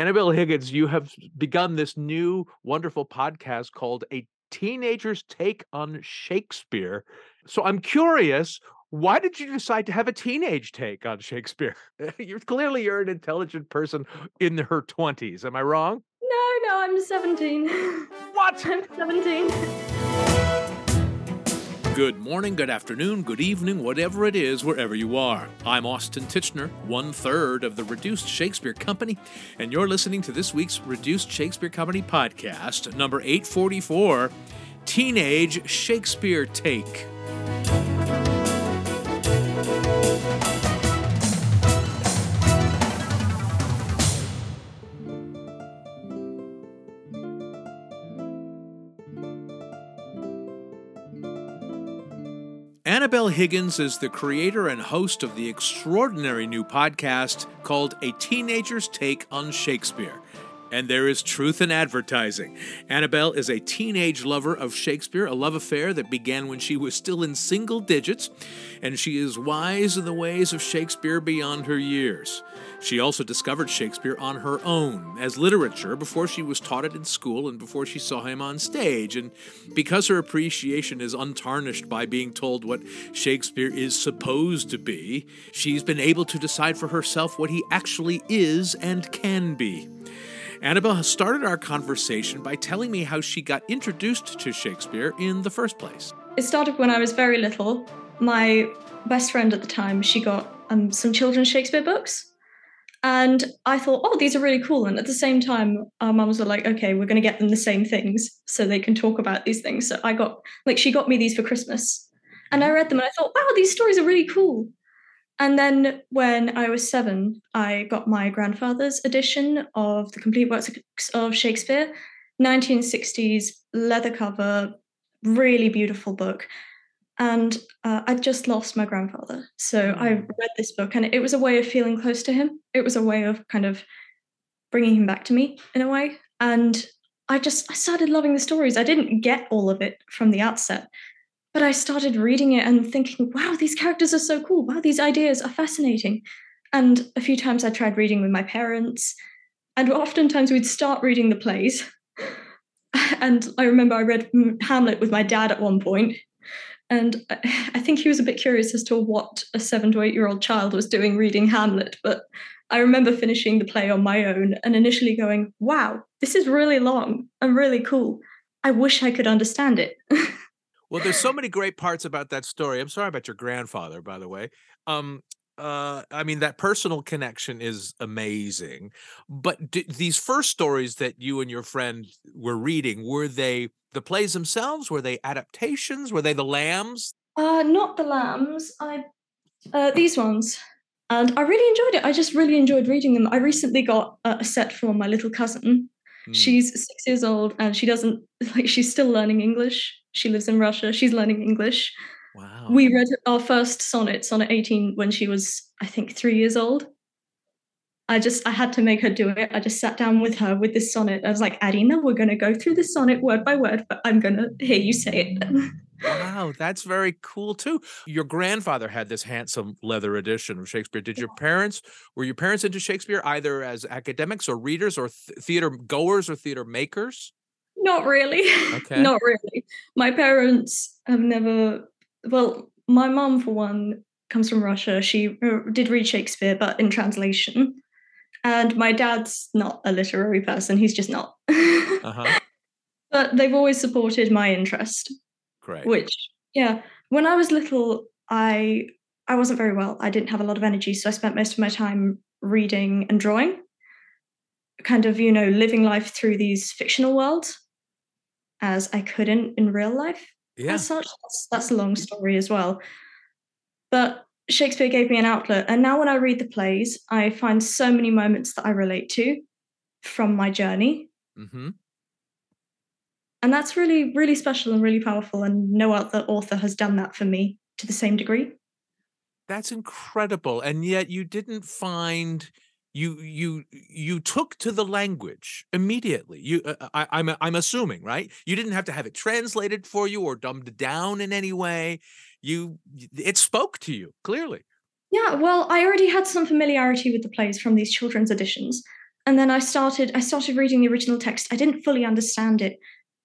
Annabelle Higgins, you have begun this new wonderful podcast called A Teenager's Take on Shakespeare. So I'm curious, why did you decide to have a teenage take on Shakespeare? you're clearly you're an intelligent person in her 20s. Am I wrong? No, no, I'm 17. What? I'm 17. Good morning, good afternoon, good evening, whatever it is, wherever you are. I'm Austin Tichenor, one third of the Reduced Shakespeare Company, and you're listening to this week's Reduced Shakespeare Company podcast, number 844 Teenage Shakespeare Take. Annabelle Higgins is the creator and host of the extraordinary new podcast called A Teenager's Take on Shakespeare. And there is truth in advertising. Annabelle is a teenage lover of Shakespeare, a love affair that began when she was still in single digits, and she is wise in the ways of Shakespeare beyond her years. She also discovered Shakespeare on her own as literature before she was taught it in school and before she saw him on stage. And because her appreciation is untarnished by being told what Shakespeare is supposed to be, she's been able to decide for herself what he actually is and can be. Annabelle has started our conversation by telling me how she got introduced to Shakespeare in the first place. It started when I was very little. My best friend at the time, she got um, some children's Shakespeare books. And I thought, oh, these are really cool. And at the same time, our mums were like, okay, we're going to get them the same things so they can talk about these things. So I got, like, she got me these for Christmas. And I read them and I thought, wow, these stories are really cool. And then when I was seven, I got my grandfather's edition of the complete works of Shakespeare, 1960s leather cover, really beautiful book. And uh, I'd just lost my grandfather. So I read this book, and it was a way of feeling close to him. It was a way of kind of bringing him back to me in a way. And I just I started loving the stories. I didn't get all of it from the outset, but I started reading it and thinking, wow, these characters are so cool. Wow, these ideas are fascinating. And a few times I tried reading with my parents, and oftentimes we'd start reading the plays. And I remember I read Hamlet with my dad at one point, and I think he was a bit curious as to what a seven to eight year old child was doing reading Hamlet. But I remember finishing the play on my own and initially going, wow, this is really long and really cool. I wish I could understand it. Well, there's so many great parts about that story. I'm sorry about your grandfather, by the way. Um, uh, I mean, that personal connection is amazing. But d- these first stories that you and your friend were reading, were they the plays themselves? Were they adaptations? Were they the lambs? Uh, not the lambs. I uh, these ones, and I really enjoyed it. I just really enjoyed reading them. I recently got a, a set for my little cousin. Hmm. She's six years old, and she doesn't like. She's still learning English. She lives in Russia. She's learning English. Wow. We read our first sonnet, sonnet 18, when she was, I think, three years old. I just, I had to make her do it. I just sat down with her with this sonnet. I was like, Adina, we're going to go through the sonnet word by word, but I'm going to hear you say it. Wow, that's very cool too. Your grandfather had this handsome leather edition of Shakespeare. Did your parents were your parents into Shakespeare either as academics or readers or th- theater goers or theater makers? Not really. Okay. Not really. My parents have never, well, my mom, for one, comes from Russia. She uh, did read Shakespeare, but in translation. And my dad's not a literary person. He's just not. Uh-huh. but they've always supported my interest. Great. which yeah when i was little i i wasn't very well i didn't have a lot of energy so i spent most of my time reading and drawing kind of you know living life through these fictional worlds as i couldn't in real life Yeah. as such that's, that's a long story as well but shakespeare gave me an outlet and now when i read the plays i find so many moments that i relate to from my journey Mm-hmm. and that's really really special and really powerful and no other author has done that for me to the same degree That's incredible. And yet you didn't find you you you took to the language immediately. You uh, I, I'm I'm assuming, right? You didn't have to have it translated for you or dumbed down in any way. You it spoke to you clearly. Yeah, well, I already had some familiarity with the plays from these children's editions. and then I started I started reading the original text. I didn't fully understand it,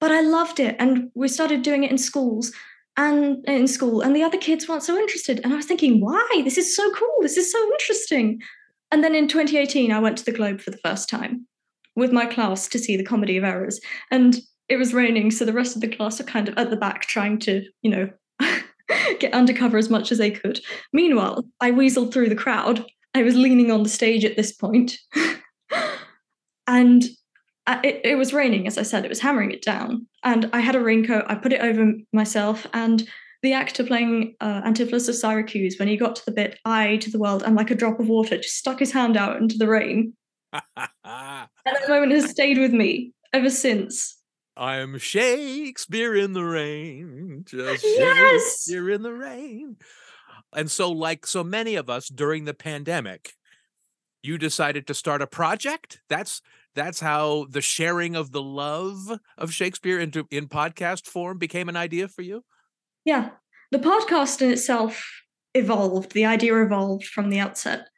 but I loved it, and we started doing it in schools and in school, and the other kids weren't so interested. And I was thinking, why? This is so cool. This is so interesting. And then in 2018, I went to the Globe for the first time with my class to see the Comedy of Errors, and it was raining, so the rest of the class are kind of at the back trying to, you know. get undercover as much as they could. Meanwhile, I weaseled through the crowd. I was leaning on the stage at this point. and uh, it, it was raining, as I said, it was hammering it down. And I had a raincoat, I put it over myself, and the actor playing uh, Antipholus of Syracuse, when he got to the bit, I to the world, and like a drop of water, just stuck his hand out into the rain. and that moment has stayed with me ever since. I'm Shakespeare in the rain, just Yes! Shakespeare in the rain. And so, like so many of us during the pandemic, you decided to start a project. That's that's how the sharing of the love of Shakespeare into in podcast form became an idea for you. Yeah. The podcast in itself evolved, the idea evolved from the outset.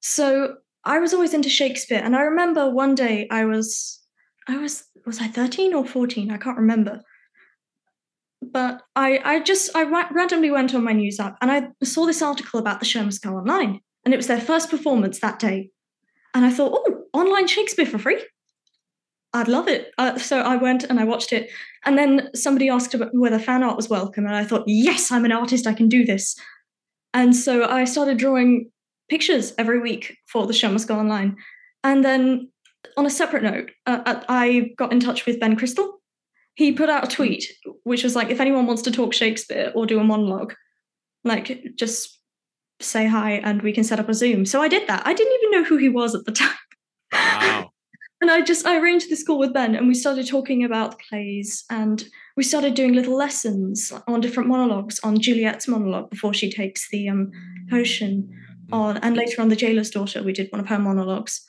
So I was always into Shakespeare. And I remember one day I was, I was, was I 13 or 14? I can't remember. But I, I just, I ra- randomly went on my news app and I saw this article about the show online. And it was their first performance that day. And I thought, oh, online Shakespeare for free? I'd love it. Uh, so I went and I watched it. And then somebody asked whether fan art was welcome. And I thought, yes, I'm an artist. I can do this. And so I started drawing pictures every week for the show must go online. And then on a separate note, uh, uh I got in touch with Ben Crystal. He put out a tweet, which was like, if anyone wants to talk Shakespeare or do a monologue, like just say hi and we can set up a Zoom. So I did that. I didn't even know who he was at the time. And I just I arranged this call with Ben and we started talking about plays and we started doing little lessons on different monologues on Juliet's monologue before she takes the um, potion on and later on the jailer's daughter we did one of her monologues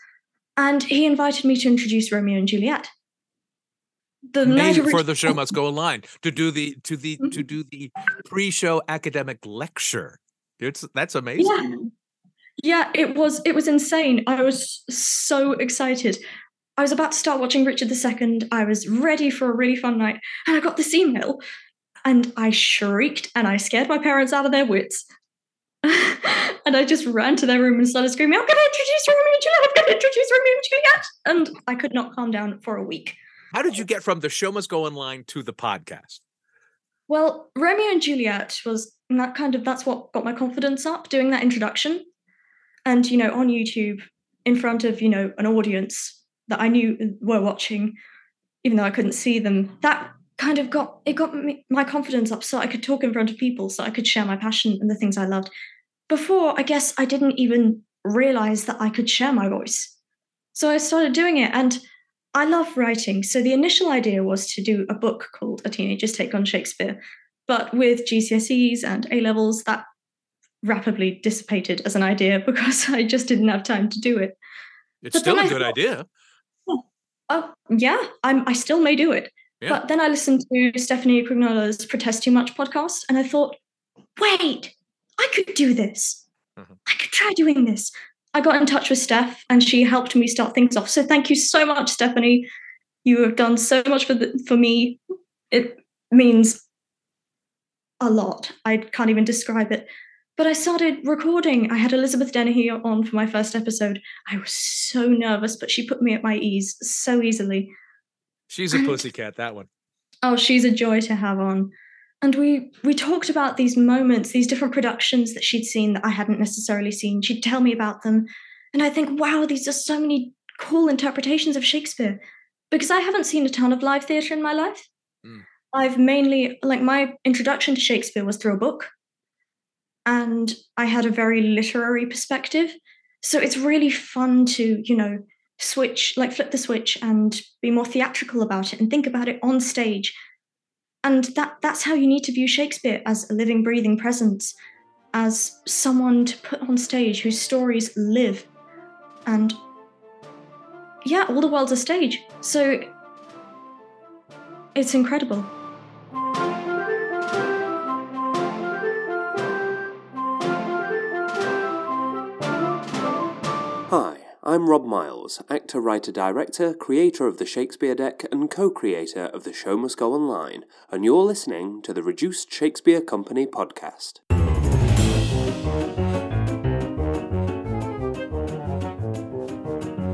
and he invited me to introduce Romeo and Juliet. The night of for the show must go online to do the to the to Mhm. do the pre-show academic lecture. It's that's amazing. yeah yeah it was it was insane i was so excited i was about to start watching richard ii i was ready for a really fun night and i got this email and i shrieked and i scared my parents out of their wits. And i just ran to their room and started screaming i'm going to introduce romeo and juliet! I'm going to introduce romeo and juliet! And i could not calm down for a week. How did you get from the show must go online to the podcast? Well, Romeo and Juliet was that kind of that's what got my confidence up doing that introduction. And you know, on YouTube in front of, you know, an audience that I knew uh, were watching even though I couldn't see them. That kind of got it got me, my confidence up so I could talk in front of people so I could share my passion and the things I loved. Before, I guess I didn't even realize that I could share my voice. So I started doing it and I love writing. So the initial idea was to do a book called A Teenager's Take on Shakespeare. But with GCSEs and A levels, that rapidly dissipated as an idea because I just didn't have time to do it. It's But still a good thought- idea. Oh, yeah, I'm, I still may do it. Yeah. But then I listened to Stephanie Prignola's Protest Too Much podcast and I thought, wait, I could do this. Mhm. I could try doing this. I got in touch with Steph and she helped me start things off. So thank you so much, Stephanie. You have done so much for the, for me. It means a lot. I can't even describe it. But I started recording. I had Elizabeth Dennehy on for my first episode. I was so nervous, but she put me at my ease so easily. She's a And- pussycat, that one. Oh, she's a joy to have on. And we we talked about these moments, these different productions that she'd seen that I hadn't necessarily seen. She'd tell me about them. And I think, wow, these are so many cool interpretations of Shakespeare. Because I haven't seen a ton of live theatre in my life. Mm. I've mainly like my introduction to Shakespeare was through a book. And I had a very literary perspective. So it's really fun to, you know, switch, like flip the switch and be more theatrical about it and think about it on stage. And that that's how you need to view Shakespeare as a living, breathing presence, as someone to put on stage whose stories live. And yeah, all the world's a stage. So it's incredible. I'm Rob Miles, actor, writer, director, creator of the Shakespeare Deck, and co creator of The Show Must Go Online, and you're listening to the Reduced Shakespeare Company podcast.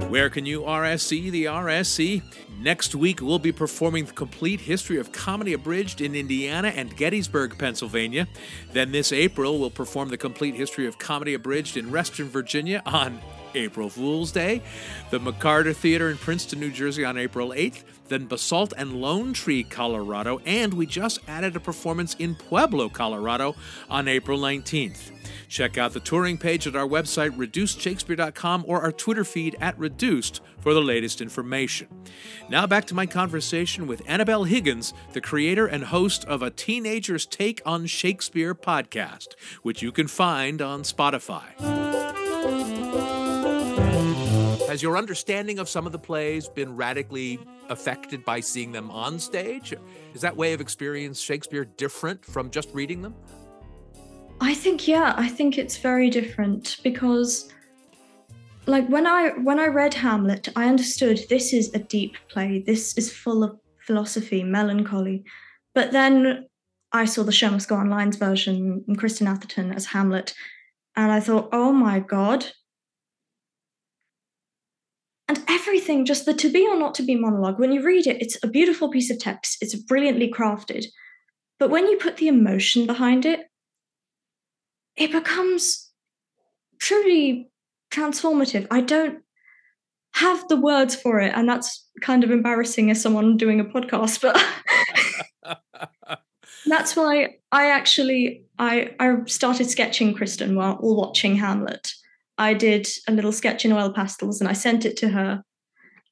Where can you RSC the RSC? Next week, we'll be performing the complete history of comedy abridged in Indiana and Gettysburg, Pennsylvania. Then this April, we'll perform the complete history of comedy abridged in Reston, Virginia on April Fool's Day, the McCarter Theater in Princeton, New Jersey on April 8th, then Basalt and Lone Tree, Colorado, and we just added a performance in Pueblo, Colorado on April 19th. Check out the touring page at our website, reducedshakespeare.com, or our Twitter feed at Reduced for the latest information. Now back to my conversation with Annabelle Higgins, the creator and host of a Teenager's Take on Shakespeare podcast, which you can find on Spotify. Has your understanding of some of the plays been radically affected by seeing them on stage? Is that way of experience Shakespeare different from just reading them? I think yeah, I think it's very different because like when I when I read Hamlet, I understood this is a deep play. This is full of philosophy, melancholy. But then I saw the Go Online's version, and Kristin Atherton as Hamlet, and I thought, oh my god. And everything, just the to be or not to be monologue, when you read it, it's a beautiful piece of text. It's brilliantly crafted. But when you put the emotion behind it, it becomes truly transformative. I don't have the words for it, and that's kind of embarrassing as someone doing a podcast, but that's why I actually I I started sketching Kristin while, while watching Hamlet. I did a little sketch in oil pastels and I sent it to her.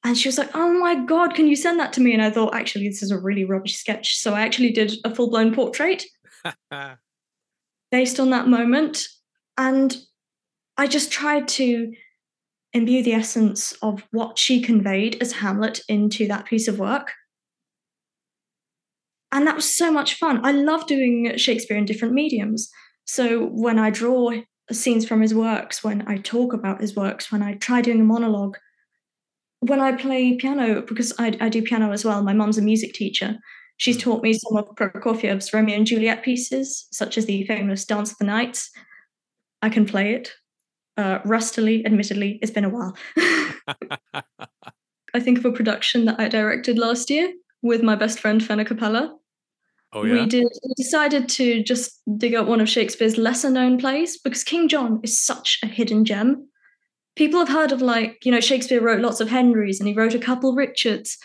And she was like, Oh my God, can you send that to me? And I thought, actually, this is a really rubbish sketch. So I actually did a full blown portrait based on that moment. And I just tried to imbue the essence of what she conveyed as Hamlet into that piece of work. And that was so much fun. I love doing Shakespeare in different mediums. So when I draw scenes from his works, when I talk about his works, when I try doing a monologue, when I play piano, because I, I do piano as well, my mom's a music teacher. She's taught me some of Prokofiev's Romeo and Juliet pieces, such as the famous Dance of the Knights. I can play it uh, rustily, admittedly. It's been a while. I think of a production that I directed last year with my best friend Fenna Capella. Oh yeah. We did. We decided to just dig up one of Shakespeare's lesser-known plays because King John is such a hidden gem. People have heard of like you know Shakespeare wrote lots of Henrys and he wrote a couple Richards,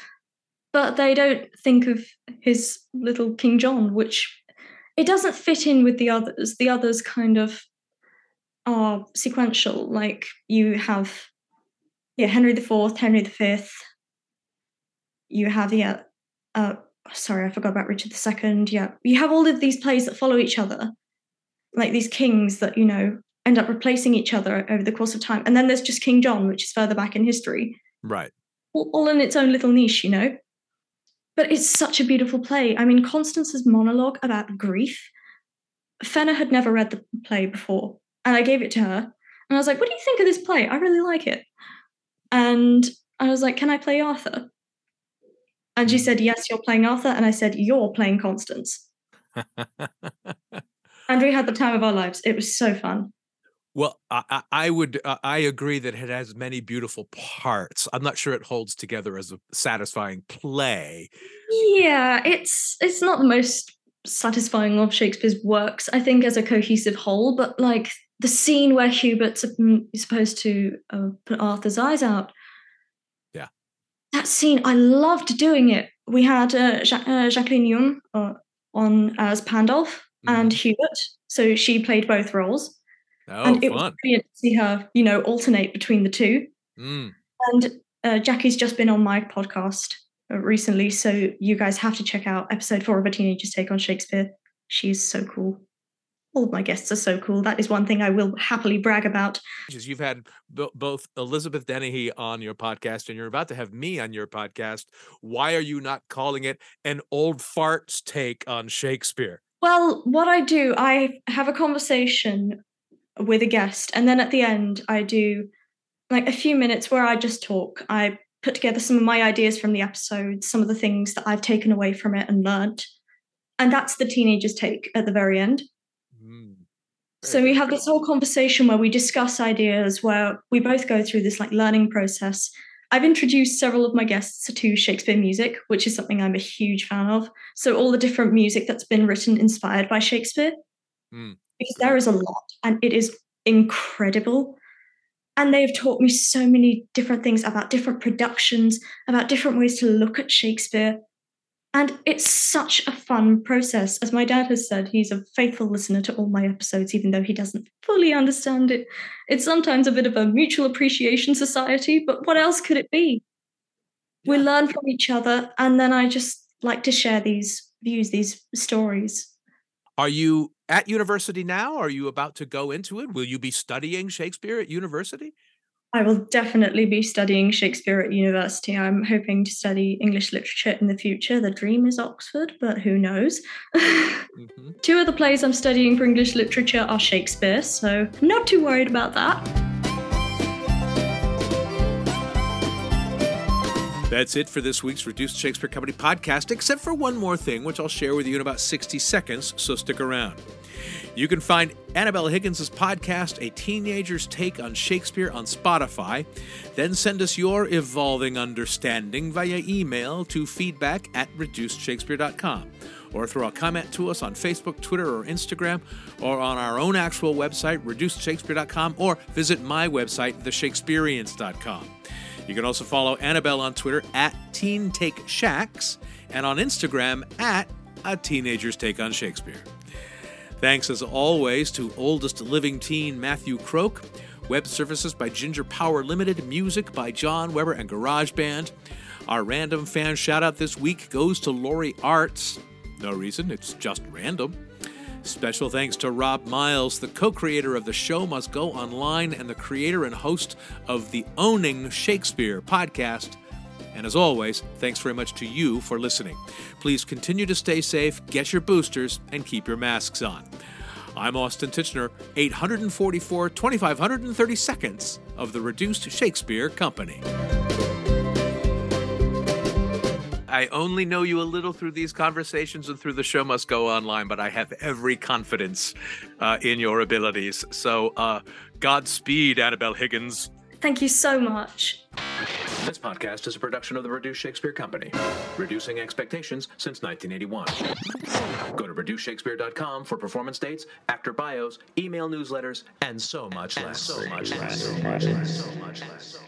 but they don't think of his little King John, which it doesn't fit in with the others. The others kind of are sequential. Like you have, yeah, Henry the Fourth, Henry the Fifth. You have uh, uh, sorry, I forgot about Richard II. Yeah, you have all of these plays that follow each other, like these kings that you know end up replacing each other over the course of time. And then there's just King John, which is further back in history. Right. All, all in its own little niche, you know. But it's such a beautiful play. I mean, Constance's monologue about grief. Fenner had never read the play before, and I gave it to her. And I was like, What do you think of this play? I really like it. And I was like, Can I play Arthur? And she said, Yes, you're playing Arthur. And I said, You're playing Constance. and we had the time of our lives. It was so fun. Well, I, I would uh, I agree that it has many beautiful parts. I'm not sure it holds together as a satisfying play. Yeah, it's it's not the most satisfying of Shakespeare's works, I think, as a cohesive whole. But like the scene where Hubert's supposed to uh, put Arthur's eyes out. That scene I loved doing it. We had uh, ja- uh, Jacqueline Young uh, on as Pandulph mm-hmm. and Hubert, so she played both roles. Oh, and it fun. was brilliant to see her, you know, alternate between the two. Mm. And uh, Jackie's just been on my podcast uh, recently, so you guys have to check out episode four of A Teenager's Take on Shakespeare. She's so cool. All of my guests are so cool. That is one thing I will happily brag about. You've had b- both Elizabeth Dennehy on your podcast, and you're about to have me on your podcast. Why are you not calling it an old farts take on Shakespeare? Well, what I do, I have a conversation with a guest, and then at the end, I do like a few minutes where I just talk. I put together some of my ideas from the episode, some of the things that I've taken away from it and learned. And that's the teenagers take at the very end. So we have this whole conversation where we discuss ideas, where we both go through this like learning process. I've introduced several of my guests to Shakespeare music, which is something I'm a huge fan of. So all the different music that's been written inspired by Shakespeare, mm. because there is a lot, and it is incredible and they've taught me so many different things about different productions, about different ways to look at Shakespeare. And it's such a fun process. As my dad has said, he's a faithful listener to all my episodes, even though he doesn't fully understand it. It's sometimes a bit of a mutual appreciation society, but what else could it be? We learn from each other, and then I just like to share these views, these stories. Are you at university now? Are you about to go into it? Will you be studying Shakespeare at university? I will definitely be studying Shakespeare at university. I'm hoping to study English literature in the future. The dream is Oxford, but who knows? mm-hmm. Two of the plays I'm studying for English literature are Shakespeare, so I'm not too worried about that. That's it for this week's Reduced Shakespeare Company podcast, except for one more thing, which I'll share with you in about 60 seconds, so stick around. You can find Annabelle Higgins' podcast, A Teenager's Take on Shakespeare, on Spotify. Then send us your evolving understanding via email to feedback at reducedshakespeare.com or throw a comment to us on Facebook, Twitter, or Instagram, or on our own actual website, reducedshakespeare.com, or visit my website, theshakespeareans.com. You can also follow Annabelle on Twitter at Teen Take and on Instagram at A Teenager's Take on Shakespeare. Thanks as always to oldest living teen Matthew Croak, web services by Ginger Power Limited, music by John Weber and GarageBand. Our random fan shout out this week goes to Lori Arts. No reason, it's just random. Special thanks to Rob Miles, the co creator of The Show Must Go Online and the creator and host of the Owning Shakespeare podcast. And as always, thanks very much to you for listening. Please continue to stay safe, get your boosters, and keep your masks on. I'm Austin Tichenor, 844 2530 seconds of the Reduced Shakespeare Company. I only know you a little through these conversations and through the show must go online, but I have every confidence uh, in your abilities. So, uh, Godspeed, Annabelle Higgins. Thank you so much. This podcast is a production of the Reduced Shakespeare Company, reducing expectations since 1981. Go to reducedshakespeare.com for performance dates, actor bios, email newsletters, and so much less. So much less. So much less. So much less.